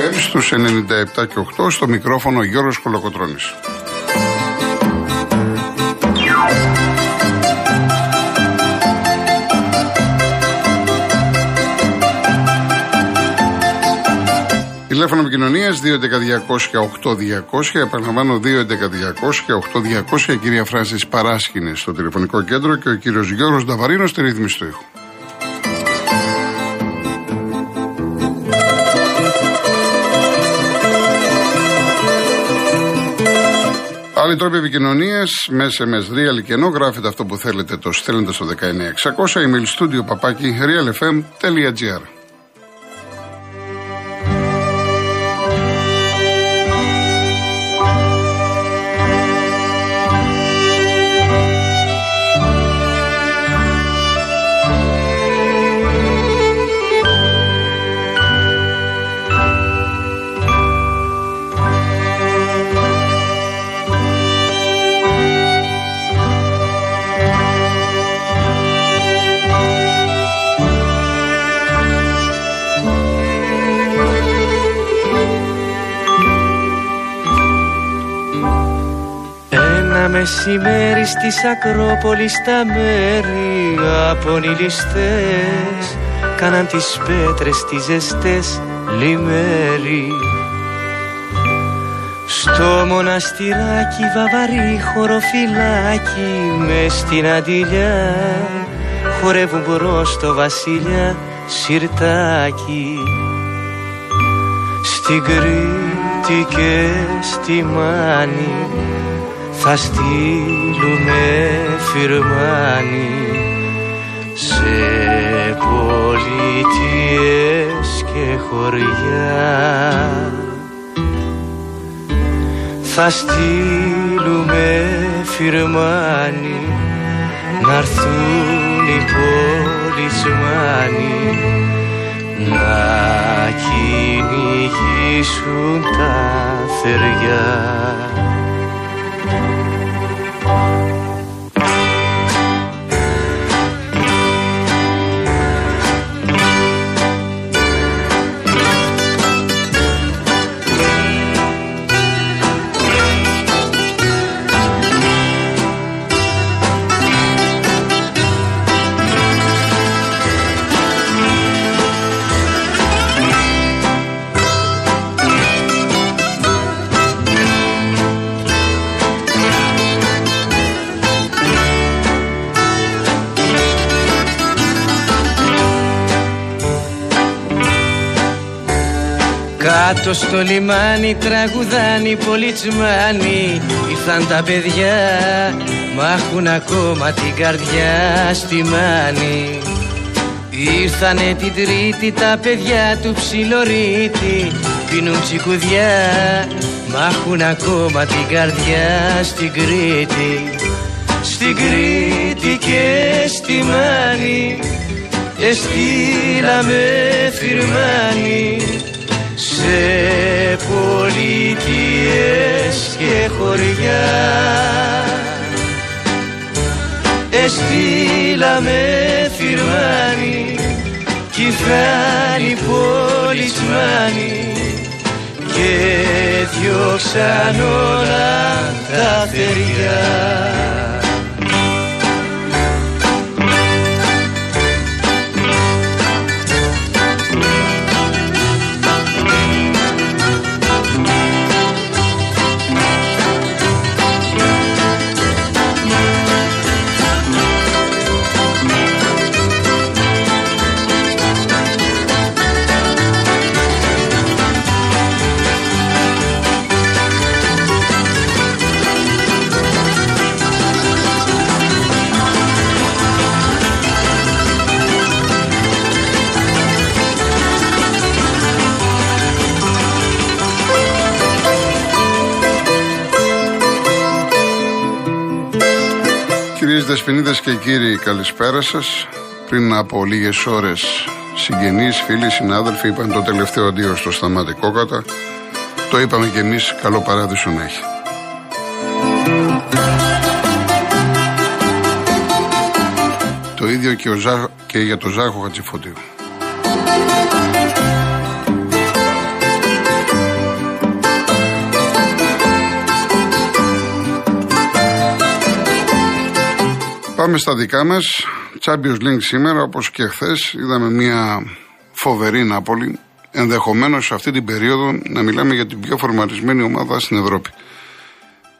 FM στους 97 και 8 στο μικρόφωνο Γιώργος Κολοκοτρώνης. Τηλέφωνο επικοινωνίας 2.11.200 Επαναλαμβάνω 2.11.200 Η κυρία Φράση Παράσκηνη στο τηλεφωνικό κέντρο και ο κύριος Γιώργος Νταβαρίνος στη ρύθμιση του ήχου. Άλλοι τρόποι επικοινωνία, μέσα με real και ενώ γράφετε αυτό που θέλετε, το στέλνετε στο 19600 email studio παπάκι realfm.gr. μεσημέρι στις Ακρόπολης τα μέρη από νηλιστές κάναν τις πέτρες τις ζεστές λιμέρι. Στο μοναστηράκι βαβαρή χωροφυλάκι μες στην αντιλιά. Χορεύουν μπρος το βασιλιά σιρτάκι. Στην Κρήτη και στη Μάνη θα στείλουμε φυρμάνι σε πολιτείες και χωριά. Θα στείλουμε φυρμάνι να έρθουν οι πολιτσμάνοι να κυνηγήσουν τα θεριά Thank you. Κάτω στο λιμάνι τραγουδάνει πολιτσμάνι. Ήρθαν τα παιδιά Μ' έχουν ακόμα την καρδιά στη μάνη. Ήρθανε την τρίτη τα παιδιά του ψιλορίτη. Πίνουν τσικουδιά Μ' έχουν ακόμα την καρδιά στην Κρήτη. Στην Κρήτη και στη Μάνη Εστήλαμε φυρμάνι σε πολιτείες και χωριά. Εστήλαμε φυρμάνι κι φάνη πολισμάνι και διώξαν όλα τα θεριά Δεσποινίδες και κύριοι καλησπέρα σας. Πριν από λίγες ώρες συγγενείς, φίλοι, συνάδελφοι είπαν το τελευταίο αντίο στο σταμάτη κόκατα Το είπαμε κι εμείς καλό παράδεισο να έχει. Το ίδιο και, ο και για το Ζάχο Χατζηφωτίου Πάμε στα δικά μας. Champions League σήμερα, όπως και χθες, είδαμε μια φοβερή Νάπολη. Ενδεχομένως σε αυτή την περίοδο να μιλάμε για την πιο φορματισμένη ομάδα στην Ευρώπη.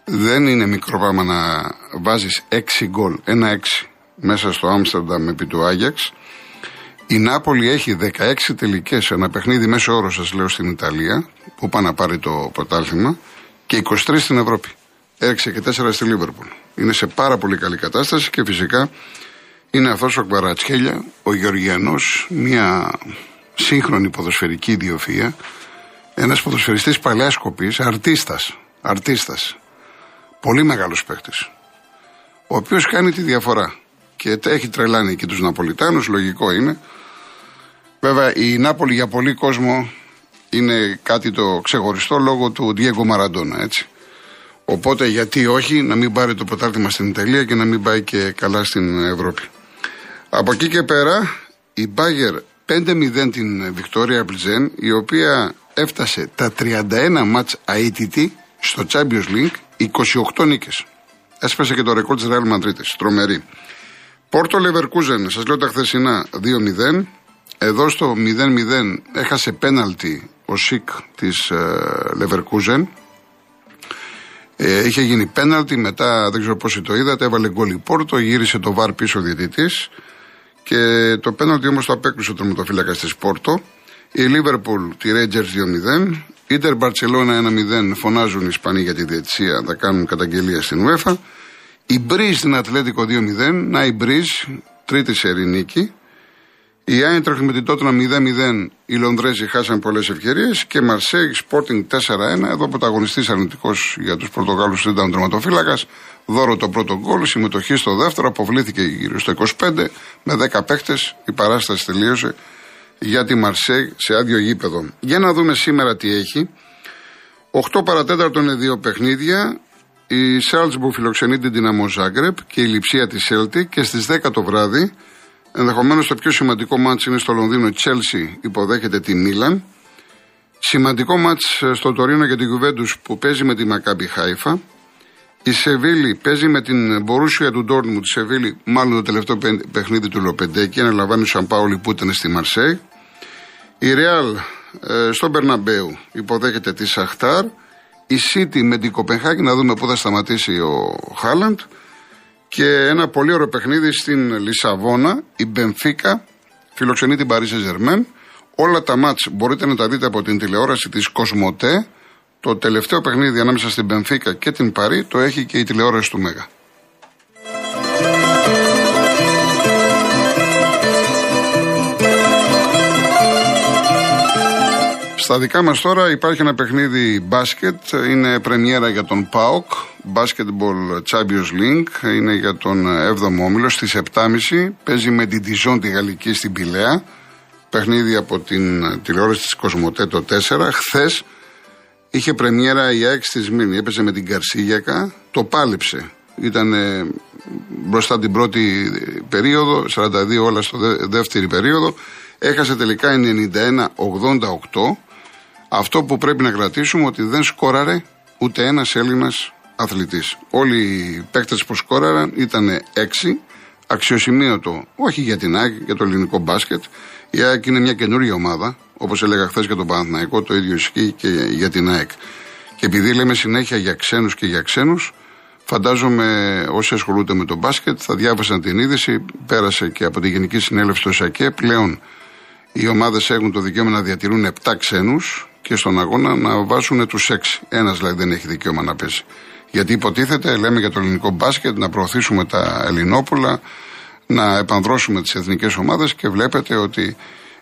Δεν είναι μικρό πράγμα να βάζεις 6 γκολ, ένα 6 μέσα στο Άμστερνταμ επί του Άγιαξ. Η Νάπολη έχει 16 τελικές, ένα παιχνίδι μέσω όρος, σας λέω, στην Ιταλία, που πάει να πάρει το πρωτάθλημα, και 23 στην Ευρώπη. Έριξε και 4 στη Λίβερπουλ. Είναι σε πάρα πολύ καλή κατάσταση και φυσικά είναι αυτό ο Κβαρατσχέλια, ο Γεωργιανός, μια σύγχρονη ποδοσφαιρική ιδιοφία, ένας ποδοσφαιριστής παλιά κοπή, αρτίστας. Αρτίστας. Πολύ μεγάλος παίχτη. Ο οποίος κάνει τη διαφορά. Και έχει τρελάνει και τους Ναπολιτάνους, λογικό είναι. Βέβαια η Νάπολη για πολύ κόσμο είναι κάτι το ξεχωριστό λόγω του Διέγκο Μαραντόνα, έτσι. Οπότε γιατί όχι να μην πάρει το πρωτάθλημα στην Ιταλία και να μην πάει και καλά στην Ευρώπη. Από εκεί και πέρα η Μπάγκερ 5-0 την Βικτόρια Πλιζέν η οποία έφτασε τα 31 μάτς αίτητη στο Champions League 28 νίκες. Έσπασε και το ρεκόρ της Real Madrid, τρομερή. Πόρτο Λεβερκούζεν, σας λέω τα χθεσινά 2-0. Εδώ στο 0-0 έχασε πέναλτι ο Σικ της Λεβερκούζεν. Ε, είχε γίνει πέναλτι, μετά δεν ξέρω πόσοι το είδατε, έβαλε γκολ η Πόρτο, γύρισε το βαρ πίσω ο διαιτητής και το πέναλτι όμως το απέκλεισε ο τερματοφύλακας της Πόρτο. Η Λίβερπουλ τη Rangers 2-0. Ιντερ Μπαρσελόνα 1-0 φωνάζουν οι Ισπανοί για τη διετησία, θα κάνουν καταγγελία στην UEFA. Η Μπρίζ στην Ατλέτικο 2-0. Να η Μπρίζ, τρίτη σε νίκη. Η Άιντραχτ με την Τότνα 0-0. Οι Λονδρέζοι χάσαν πολλές ευκαιρίε. Και Μαρσέγ Sporting 4-1. Εδώ πρωταγωνιστής αρνητικός για τους Πορτογάλους ήταν ο Δώρο το πρώτο γκολ. Συμμετοχή στο δεύτερο. Αποβλήθηκε γύρω στο 25. Με 10 παίχτες. Η παράσταση τελείωσε για τη Μαρσέγ σε άδειο γήπεδο. Για να δούμε σήμερα τι έχει. 8 παρατέταρτο είναι δύο παιχνίδια. Η Σάλτσμπου φιλοξενεί την Δυναμό Ζάγκρεπ και η λειψία της Σέλτη και στις 10 το βράδυ Ενδεχομένως το πιο σημαντικό μάτς είναι στο Λονδίνο. Η Τσέλσι υποδέχεται τη Μίλαν. Σημαντικό μάτς ε, στο Τωρίνο για την Κουβέντου που παίζει με τη Μακάμπι Χάιφα. Η Σεβίλη παίζει με την Μπορούσια του Ντόρνμου. Τη Σεβίλη, μάλλον το τελευταίο παιχνίδι του Λοπεντέκη. Αναλαμβάνει ο Σαμπάολη που ήταν στη Μαρσέη. Η Ρεάλ ε, στο Μπερναμπέου υποδέχεται τη Σαχτάρ. Η Σίτι με την Κοπενχάγη, να δούμε πού θα σταματήσει ο Χάλαντ. Και ένα πολύ ωραίο παιχνίδι στην Λισαβόνα, η Μπενφίκα φιλοξενεί την Παρίσι Ζερμέν. Όλα τα μάτς μπορείτε να τα δείτε από την τηλεόραση της Κοσμοτέ. Το τελευταίο παιχνίδι ανάμεσα στην Μπενφίκα και την Παρί το έχει και η τηλεόραση του Μέγα. Στα δικά μας τώρα υπάρχει ένα παιχνίδι μπάσκετ. Είναι πρεμιέρα για τον ΠΑΟΚ. Basketball Champions League. Είναι για τον 7ο όμιλο στις 7.30. Παίζει με την Τιζόν τη Γαλλική στην Πηλαία. Παιχνίδι από την τηλεόραση της Κοσμοτέ το 4. Χθες είχε πρεμιέρα η ΑΕΚ στη Σμύρνη. Έπαιζε με την Καρσίγιακα. Το πάλεψε. Ήταν μπροστά την πρώτη περίοδο, 42 όλα στο δεύτερη περίοδο. Έχασε τελικά 91-88. Αυτό που πρέπει να κρατήσουμε ότι δεν σκόραρε ούτε ένας Έλληνας αθλητής. Όλοι οι παίκτες που σκόραραν ήταν έξι. Αξιοσημείωτο, όχι για την ΑΕΚ, για το ελληνικό μπάσκετ. Η ΑΕΚ είναι μια καινούργια ομάδα, όπως έλεγα χθες για τον Παναθηναϊκό, το ίδιο ισχύει και για την ΑΕΚ. Και επειδή λέμε συνέχεια για ξένους και για ξένους, φαντάζομαι όσοι ασχολούνται με τον μπάσκετ θα διάβασαν την είδηση, πέρασε και από τη Γενική Συνέλευση του ΣΑΚΕ. Πλέον οι ομάδες έχουν το δικαίωμα να διατηρούν 7 ξένους και στον αγώνα να βάζουν τους 6. Ένας δηλαδή δεν έχει δικαίωμα να πέσει. Γιατί υποτίθεται, λέμε για το ελληνικό μπάσκετ, να προωθήσουμε τα Ελληνόπουλα, να επανδρώσουμε τις εθνικές ομάδες και βλέπετε ότι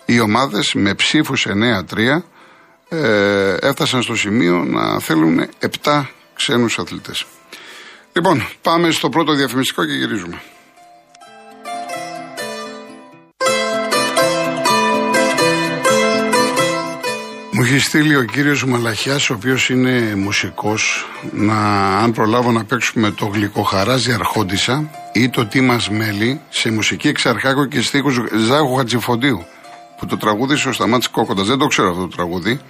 οι ομάδες με ψήφους 9-3 ε, έφτασαν στο σημείο να θέλουν 7 ξένους αθλητές. Λοιπόν, πάμε στο πρώτο διαφημιστικό και γυρίζουμε. Μου έχει στείλει ο κύριος Μαλαχιάς, ο οποίος είναι μουσικός, να αν προλάβω να παίξουμε το γλυκοχαράζι αρχόντισα ή το τι μας μέλει σε μουσική εξαρχάκο και στίχους Ζάχου Χατζηφοντίου, που το τραγούδισε ο Σταμάτης Κόκοντας. Δεν το ξέρω αυτό το τραγούδι.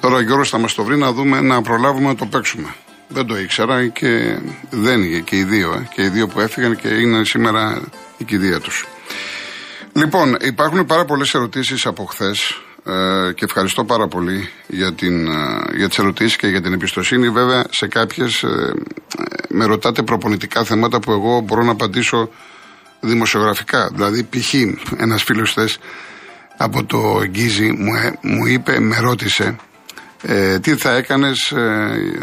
Τώρα ο Γιώργος θα μας το βρει να δούμε, να προλάβουμε να το παίξουμε. Δεν το ήξερα και δεν είχε και οι δύο. Ε, και οι δύο που έφυγαν και είναι σήμερα η κηδεία τους. Λοιπόν, υπάρχουν πάρα πολλές ερωτήσεις από χθες ε, και ευχαριστώ πάρα πολύ για, την, ε, για τις ερωτήσεις και για την εμπιστοσύνη. Βέβαια, σε κάποιες ε, με ρωτάτε προπονητικά θέματα που εγώ μπορώ να απαντήσω δημοσιογραφικά. Δηλαδή, π.χ. ένας φίλος θες από το Γκίζι μου, ε, μου είπε, με ρώτησε ε, τι θα έκανες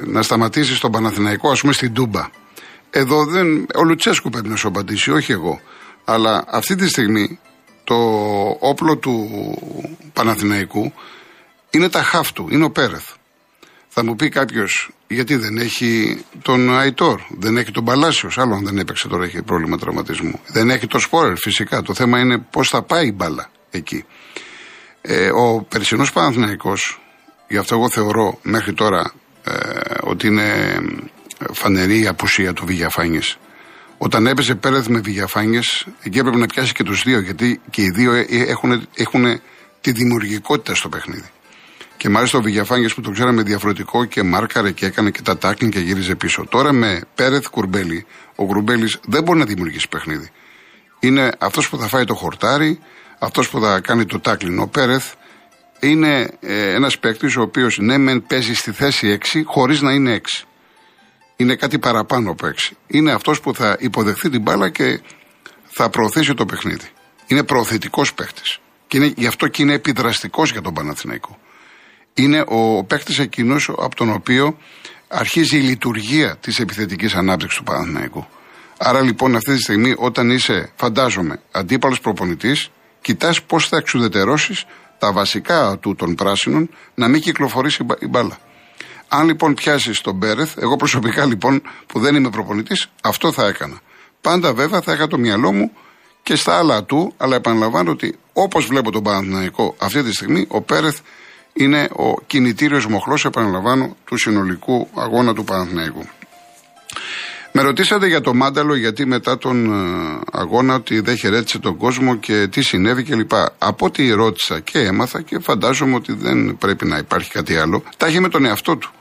να σταματήσεις τον Παναθηναϊκό, ας πούμε στην Τούμπα. Εδώ δεν, ο Λουτσέσκου πρέπει να σου απαντήσει, όχι εγώ. Αλλά αυτή τη στιγμή το όπλο του Παναθηναϊκού είναι τα χάφτου, είναι ο Πέρεθ. Θα μου πει κάποιος, γιατί δεν έχει τον Αϊτόρ, δεν έχει τον Παλάσιος, άλλο αν δεν έπαιξε τώρα έχει πρόβλημα τραυματισμού. Δεν έχει τον Σπόρερ, φυσικά. Το θέμα είναι πώς θα πάει η μπάλα εκεί. Ε, ο περσινός Παναθηναϊκός, γι' αυτό εγώ θεωρώ μέχρι τώρα ε, ότι είναι φανερή η απουσία του Βηγιαφάνης όταν έπεσε Πέρεθ με Βηγιαφάνιε, εκεί έπρεπε να πιάσει και τους δύο, γιατί και οι δύο έχουν, έχουν τη δημιουργικότητα στο παιχνίδι. Και μάλιστα ο Βηγιαφάνιε που το ξέραμε διαφορετικό και μάρκαρε και έκανε και τα τάκλιν και γύριζε πίσω. Τώρα με Πέρεθ Κουρμπέλη, ο Κουρμπέλης δεν μπορεί να δημιουργήσει παιχνίδι. Είναι αυτός που θα φάει το χορτάρι, αυτός που θα κάνει το τάκλιν. Ο Πέρεθ είναι ε, ένας παίκτης ο οποίος ναι, μεν παίζει στη θέση 6 χωρίς να είναι 6 είναι κάτι παραπάνω από έξι. Είναι αυτός που θα υποδεχθεί την μπάλα και θα προωθήσει το παιχνίδι. Είναι προωθητικός παίχτη. Και είναι, γι' αυτό και είναι επιδραστικός για τον Παναθηναϊκό. Είναι ο παίχτη εκείνος από τον οποίο αρχίζει η λειτουργία της επιθετικής ανάπτυξης του Παναθηναϊκού. Άρα λοιπόν αυτή τη στιγμή όταν είσαι, φαντάζομαι, αντίπαλος προπονητής, κοιτάς πώς θα εξουδετερώσεις τα βασικά του των πράσινων να μην κυκλοφορήσει η μπάλα. Αν λοιπόν πιάσεις τον Μπέρεθ, εγώ προσωπικά λοιπόν που δεν είμαι προπονητής, αυτό θα έκανα. Πάντα βέβαια θα είχα το μυαλό μου και στα άλλα του, αλλά επαναλαμβάνω ότι όπως βλέπω τον Παναθηναϊκό αυτή τη στιγμή, ο Πέρεθ είναι ο κινητήριος μοχλός, επαναλαμβάνω, του συνολικού αγώνα του Παναθηναϊκού. Με ρωτήσατε για το Μάνταλο γιατί μετά τον ε, αγώνα ότι δεν χαιρέτησε τον κόσμο και τι συνέβη κλπ. Από ό,τι ρώτησα και έμαθα και φαντάζομαι ότι δεν πρέπει να υπάρχει κάτι άλλο, τα είχε με τον εαυτό του.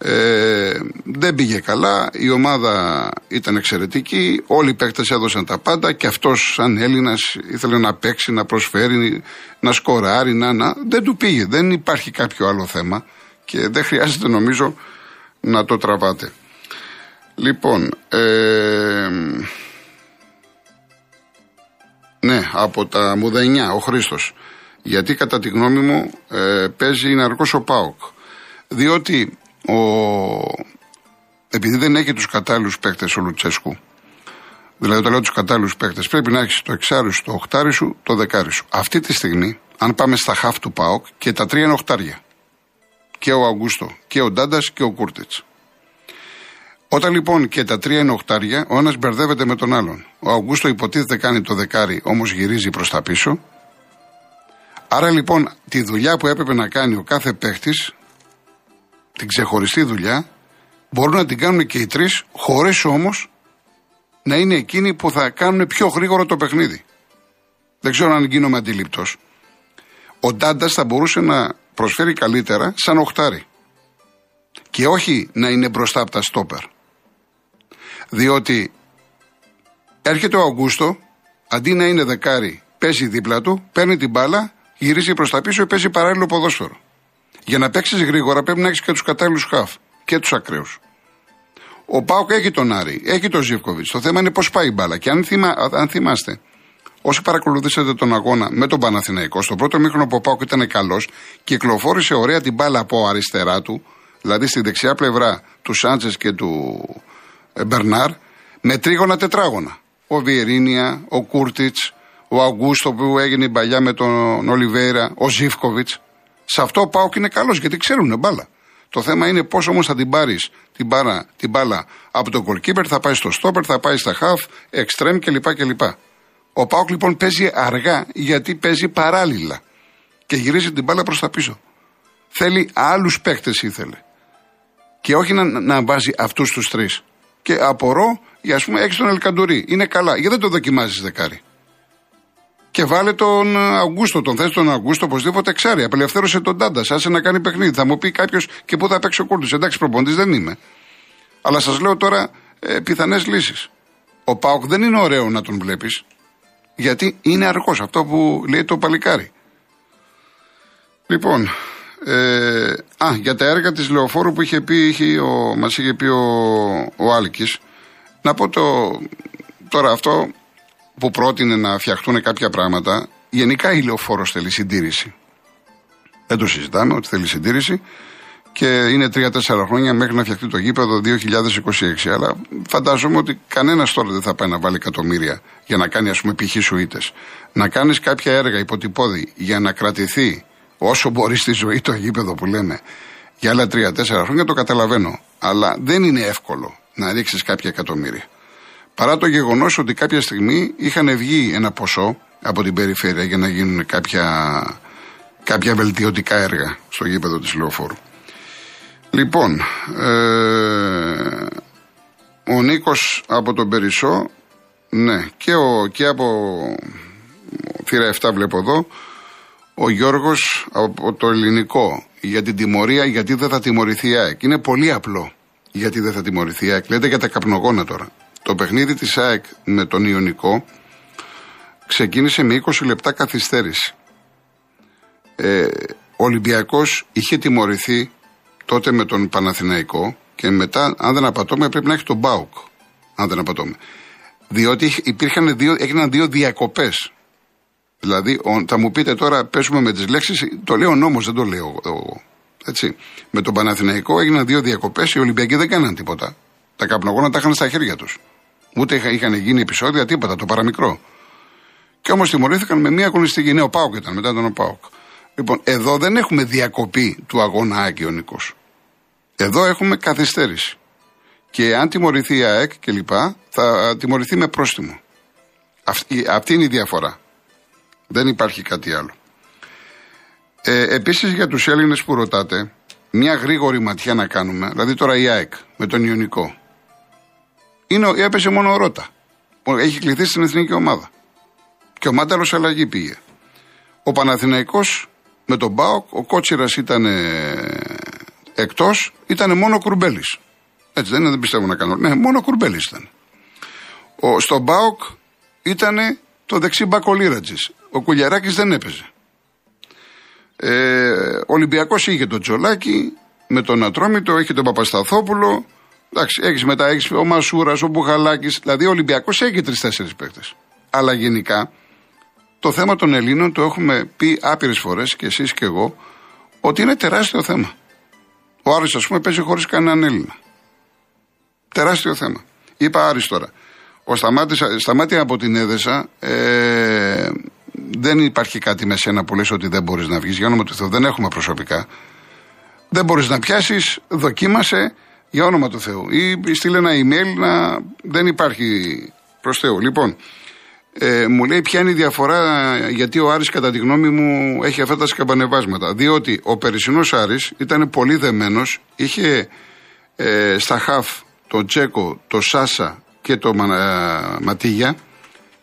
Ε, δεν πήγε καλά, η ομάδα ήταν εξαιρετική, όλοι οι παίκτες έδωσαν τα πάντα και αυτός σαν Έλληνας ήθελε να παίξει, να προσφέρει, να σκοράρει, να, να. Δεν του πήγε, δεν υπάρχει κάποιο άλλο θέμα και δεν χρειάζεται νομίζω να το τραβάτε. Λοιπόν, ε, ναι, από τα Μουδενιά, ο Χρήστος. Γιατί κατά τη γνώμη μου ε, παίζει είναι αργός ο Πάοκ. Διότι ο... επειδή δεν έχει τους κατάλληλους παίκτες ο Λουτσέσκου, δηλαδή όταν λέω τους κατάλληλους παίκτες, πρέπει να έχεις το εξάρι σου, το οχτάρι σου, το δεκάρι σου. Αυτή τη στιγμή, αν πάμε στα χαφ του ΠΑΟΚ, και τα τρία είναι οχτάρια. Και ο Αγκούστο, και ο Ντάντας και ο Κούρτιτς. Όταν λοιπόν και τα τρία είναι οχτάρια, ο ένας μπερδεύεται με τον άλλον. Ο Αγκούστο υποτίθεται κάνει το δεκάρι, όμως γυρίζει προς τα πίσω. Άρα λοιπόν τη δουλειά που έπρεπε να κάνει ο κάθε παίχτη την ξεχωριστή δουλειά, μπορούν να την κάνουν και οι τρεις, χωρίς όμως να είναι εκείνοι που θα κάνουν πιο γρήγορο το παιχνίδι. Δεν ξέρω αν γίνομαι αντιλήπτο. Ο Ντάντας θα μπορούσε να προσφέρει καλύτερα σαν οχτάρι. Και όχι να είναι μπροστά από τα στόπερ. Διότι έρχεται ο Αγκούστο, αντί να είναι δεκάρι, παίζει δίπλα του, παίρνει την μπάλα, γυρίζει προς τα πίσω και παίζει παράλληλο ποδόσφαιρο. Για να παίξεις γρήγορα πρέπει να έχεις και τους κατάλληλους χαφ και τους ακραίους. Ο Πάουκ έχει τον Άρη, έχει τον Ζήφκοβιτ. Το θέμα είναι πώς πάει η μπάλα. Και αν, θυμα, αν θυμάστε, όσοι παρακολουθήσατε τον αγώνα με τον Παναθηναϊκό, στο πρώτο μήχρονο που ο Πάουκ ήταν καλός, κυκλοφόρησε ωραία την μπάλα από αριστερά του, δηλαδή στη δεξιά πλευρά του Σάντζε και του ε, Μπερνάρ, με τρίγωνα τετράγωνα. Ο Βιερίνια, ο Κούρτιτς, ο Αγκούστο που έγινε η παλιά με τον Ολιβέρα, ο Ζήφκοβιτ. Σε αυτό ο Πάοκ είναι καλός γιατί ξέρουν μπάλα. Το θέμα είναι πώς όμως θα την πάρεις την, την μπάλα από τον goalkeeper, θα πάει στο stopper, θα πάει στα half, extreme κλπ. κλπ. Ο Πάοκ λοιπόν παίζει αργά γιατί παίζει παράλληλα και γυρίζει την μπάλα προς τα πίσω. Θέλει άλλους παίκτες ήθελε. Και όχι να, να βάζει αυτούς τους τρεις. Και απορώ, για ας πούμε, έχει τον Ελκαντουρί. Είναι καλά. Γιατί δεν το δοκιμάζεις δεκάρι και βάλε τον Αυγούστο. Τον θες τον Αυγούστο οπωσδήποτε ξέρει. Απελευθέρωσε τον Τάντα. Άσε να κάνει παιχνίδι. Θα μου πει κάποιος και πού θα παίξει ο Κούρτη. Εντάξει, προποντή δεν είμαι. Αλλά σας λέω τώρα ε, πιθανές λύσεις. Ο Πάοκ δεν είναι ωραίο να τον βλέπεις, γιατί είναι αργό. Αυτό που λέει το παλικάρι. Λοιπόν, ε, α, για τα έργα της Λεωφόρου που είχε πει, είχε, ο, μας είχε πει ο, ο Άλκης, να πω το, τώρα αυτό που πρότεινε να φτιαχτούν κάποια πράγματα, γενικά η Λεωφόρος θέλει συντήρηση. Δεν το συζητάμε ότι θέλει συντήρηση και είναι 3-4 χρόνια μέχρι να φτιαχτεί το γήπεδο 2026. Αλλά φαντάζομαι ότι κανένας τώρα δεν θα πάει να βάλει εκατομμύρια για να κάνει, ας πούμε, π.χ. σουίτες. Να κάνεις κάποια έργα υποτυπώδη για να κρατηθεί όσο μπορεί στη ζωή το γήπεδο που λέμε για άλλα 3-4 χρόνια, το καταλαβαίνω. Αλλά δεν είναι εύκολο να ρίξεις κάποια εκατομμύρια. Παρά το γεγονός ότι κάποια στιγμή είχαν βγει ένα ποσό από την περιφέρεια για να γίνουν κάποια, κάποια βελτιωτικά έργα στο γήπεδο της Λεωφόρου. Λοιπόν, ε, ο Νίκος από τον Περισσό, ναι, και, ο, και από θύρα 7 βλέπω εδώ, ο Γιώργος από το ελληνικό για την τιμωρία, γιατί δεν θα τιμωρηθεί η ΑΕΚ. Είναι πολύ απλό γιατί δεν θα τιμωρηθεί η ΑΕΚ. Λέτε για τα καπνογόνα τώρα. Το παιχνίδι της ΑΕΚ με τον Ιωνικό ξεκίνησε με 20 λεπτά καθυστέρηση. Ε, ο Ολυμπιακός είχε τιμωρηθεί τότε με τον Παναθηναϊκό και μετά, αν δεν απατώμε, πρέπει να έχει τον Μπάουκ. Αν δεν απατώμε. Διότι υπήρχαν δύο, έγιναν δύο διακοπές. Δηλαδή, θα μου πείτε τώρα, πέσουμε με τις λέξεις, το λέω νόμος, δεν το λέω εγώ. Έτσι. Με τον Παναθηναϊκό έγιναν δύο διακοπές, οι Ολυμπιακοί δεν κάναν τίποτα. Τα καπνογόνα τα είχαν στα χέρια τους. Ούτε είχαν γίνει επεισόδια, τίποτα, το παραμικρό. Και όμως τιμωρήθηκαν με μία αγωνιστική. Ναι, ο Πάουκ ήταν μετά τον Πάουκ. Λοιπόν, εδώ δεν έχουμε διακοπή του αγώνα Άκη ο Νικός. Εδώ έχουμε καθυστέρηση. Και αν τιμωρηθεί η ΑΕΚ και λοιπά, θα τιμωρηθεί με πρόστιμο. Αυτή, αυτή είναι η διαφορά. Δεν υπάρχει κάτι άλλο. Ε, Επίσης για τους Έλληνες που ρωτάτε, μια γρήγορη ματιά να κάνουμε, δηλαδή τώρα η ΑΕΚ με τον Ιωνικό. Είναι, έπεσε μόνο ο Ρώτα. Έχει κληθεί στην εθνική ομάδα. Και ο Μάνταλος αλλαγή πήγε. Ο Παναθηναϊκός με τον ΠΑΟΚ, ο Κότσιρας ήταν εκτός, ήταν μόνο ο Κουρμπέλης. Έτσι δεν είναι, δεν πιστεύω να κάνω. Ναι, μόνο ο Κουρμπέλης ήταν. Ο, στον ΠΑΟΚ ήταν το δεξί μπακ ο Λύρατζης. Ο Κουλιαράκης δεν έπαιζε. Ε, ο Ολυμπιακός είχε τον Τζολάκη, με τον Ατρόμητο, έχει τον Παπασταθόπουλο. Εντάξει, έχεις μετά έχεις ο Μασούρας, ο Μπουχαλάκης. Δηλαδή ο Ολυμπιακός έχει τρεις-τέσσερις παίκτες. Αλλά γενικά το θέμα των Ελλήνων το έχουμε πει άπειρες φορές και εσείς και εγώ ότι είναι τεράστιο θέμα. Ο Άρης, ας πούμε, παίζει χωρίς κανέναν Έλληνα. Τεράστιο θέμα. Είπα Άρης τώρα. Ο Σταμάτη, από την Έδεσα ε, δεν υπάρχει κάτι με σένα που λες ότι δεν μπορείς να βγεις. Για όνομα του Θεού, δεν έχουμε προσωπικά. Δεν μπορείς να πιάσεις, δοκίμασε για όνομα του Θεού. Ή στείλε ένα email να. Δεν υπάρχει προς Θεού. Λοιπόν, ε, μου λέει ποια είναι η διαφορά γιατί ο Άρης κατά τη γνώμη μου έχει αυτά τα σκαμπανεβάσματα. Διότι ο περσινός Άρης ήταν πολύ δεμένος, είχε ε, στα χαφ τον Τσέκο, το Σάσα και το ε, Ματίγια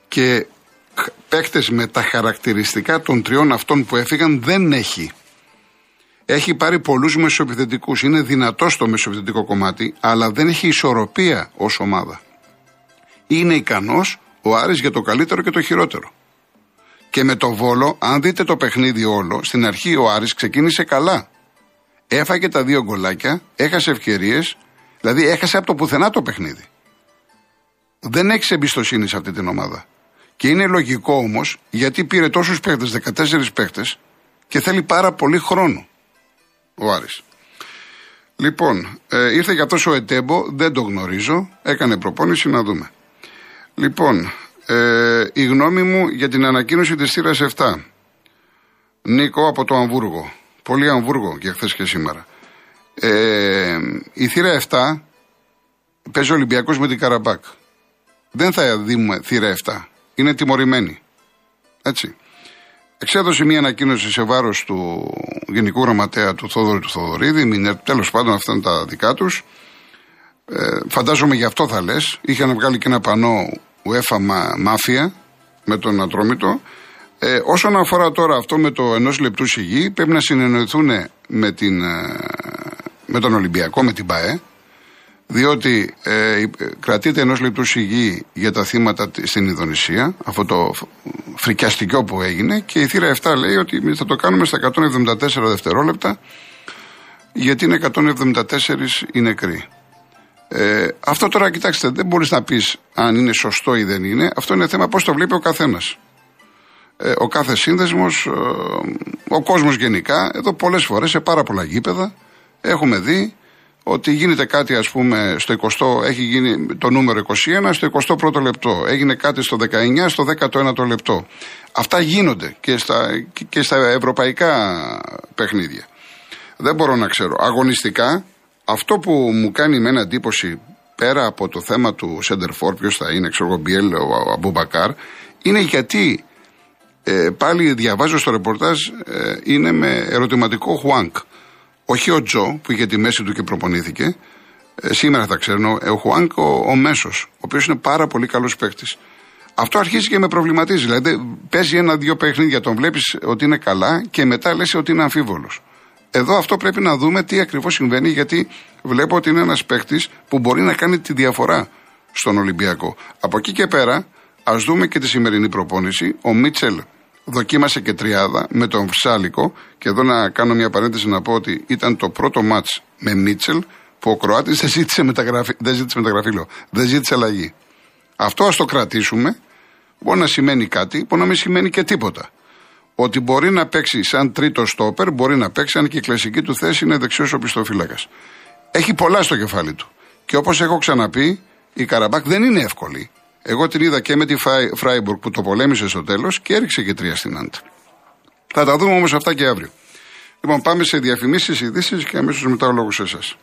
και παίκτες με τα χαρακτηριστικά των τριών αυτών που έφυγαν δεν έχει. Έχει πάρει πολλούς μεσοεπιθετικούς, είναι δυνατό στο μεσοεπιθετικό κομμάτι, αλλά δεν έχει ισορροπία ως ομάδα. Είναι ικανός ο Άρης για το καλύτερο και το χειρότερο. Και με το Βόλο, αν δείτε το παιχνίδι όλο, στην αρχή ο Άρης ξεκίνησε καλά. Έφαγε τα δύο γκολάκια, έχασε ευκαιρίες, δηλαδή έχασε από το πουθενά το παιχνίδι. Δεν έχει εμπιστοσύνη σε αυτή την ομάδα. Και είναι λογικό όμως, γιατί πήρε τόσους παίχτε, 14 παίχτε, και θέλει πάρα πολύ χρόνο ο Άρης. Λοιπόν, ε, ήρθε για αυτό ο Ετέμπο, δεν το γνωρίζω, έκανε προπόνηση να δούμε. Λοιπόν, ε, η γνώμη μου για την ανακοίνωση της θύρας 7. Νίκο από το Αμβούργο. Πολύ Αμβούργο και χθες και σήμερα. Ε, η θύρα 7 παίζει ο Ολυμπιακός με την Καραμπάκ. Δεν θα δούμε θύρα 7. Είναι τιμωρημένη. Έτσι. Εξέδωσε μια ανακοίνωση σε βάρος του Γενικού Γραμματέα του Θόδωρη του Θοδωρίδη. Τέλος πάντων, αυτά είναι τα δικά τους. Ε, φαντάζομαι γι' αυτό θα λες. Είχαν βγάλει και ένα πανό UEFA Μάφια με τον Ατρόμητο. Ε, όσον αφορά τώρα αυτό με το ενός λεπτού σιγή, πρέπει να συνεννοηθούν με, την, ε, με τον Ολυμπιακό, με την ΠαΕ. Διότι ε, κρατείται ενός λεπτού σιγή για τα θύματα στην Ινδονησία, αυτό το φρικιαστικό που έγινε, και η θύρα 7 λέει ότι θα το κάνουμε στα 174 δευτερόλεπτα, γιατί είναι 174 οι νεκροί. Ε, αυτό τώρα, κοιτάξτε, δεν μπορείς να πεις αν είναι σωστό ή δεν είναι. Αυτό είναι θέμα πώς το βλέπει ο καθένας. Ε, ο κάθε σύνδεσμος, ε, ο κόσμος γενικά, εδώ πολλές φορές σε πάρα πολλά γήπεδα έχουμε δει ότι γίνεται κάτι ας πούμε στο 20, έχει γίνει το νούμερο 21 στο 21ο λεπτό, έγινε κάτι στο 19 στο 19ο λεπτό. Αυτά γίνονται και στα, και στα ευρωπαϊκά παιχνίδια. Δεν μπορώ να ξέρω. Αγωνιστικά, αυτό που μου κάνει με εντύπωση πέρα από το θέμα του Σέντερφορ, ποιος θα είναι, ξέρω εγώ, Μπιέλ, ο Αμπουμπακάρ, είναι γιατί ε, πάλι διαβάζω στο ρεπορτάζ, ε, είναι με ερωτηματικό Χουάνκ. Όχι ο Τζο που είχε τη μέση του και προπονήθηκε. Ε, σήμερα θα ξέρω. Ε, ο Χουάνκ ο, ο μέσος, ο οποίος είναι πάρα πολύ καλός παίκτης. Αυτό αρχίζει και με προβληματίζει. Δηλαδή παίζει ένα-δύο παιχνίδια, τον βλέπεις ότι είναι καλά και μετά λες ότι είναι αμφίβολος. Εδώ αυτό πρέπει να δούμε τι ακριβώς συμβαίνει, γιατί βλέπω ότι είναι ένας παίκτης που μπορεί να κάνει τη διαφορά στον Ολυμπιακό. Από εκεί και πέρα, ας δούμε και τη σημερινή προπόνηση. Ο Μίτσελ δοκίμασε και τριάδα με τον Ψάλικο και εδώ να κάνω μια παρένθεση να πω ότι ήταν το πρώτο μάτς με Μίτσελ που ο Κροάτης δεν ζήτησε μεταγραφή, δεν ζήτησε μεταγραφή λέω, δεν ζήτησε αλλαγή. Αυτό ας το κρατήσουμε, μπορεί να σημαίνει κάτι, μπορεί να μην σημαίνει και τίποτα. Ότι μπορεί να παίξει σαν τρίτο στόπερ, μπορεί να παίξει αν και η κλασική του θέση είναι δεξιός οπισθοφύλακας. Έχει πολλά στο κεφάλι του. Και όπως έχω ξαναπεί, η Καραμπάκ δεν είναι εύκολη. Εγώ την είδα και με τη Φράιμπουργκ που το πολέμησε στο τέλος και έριξε και τρία στην Άντ. Θα τα δούμε όμως αυτά και αύριο. Λοιπόν, πάμε σε διαφημίσεις, ειδήσεις και αμέσως μετά ο λόγος σε εσάς.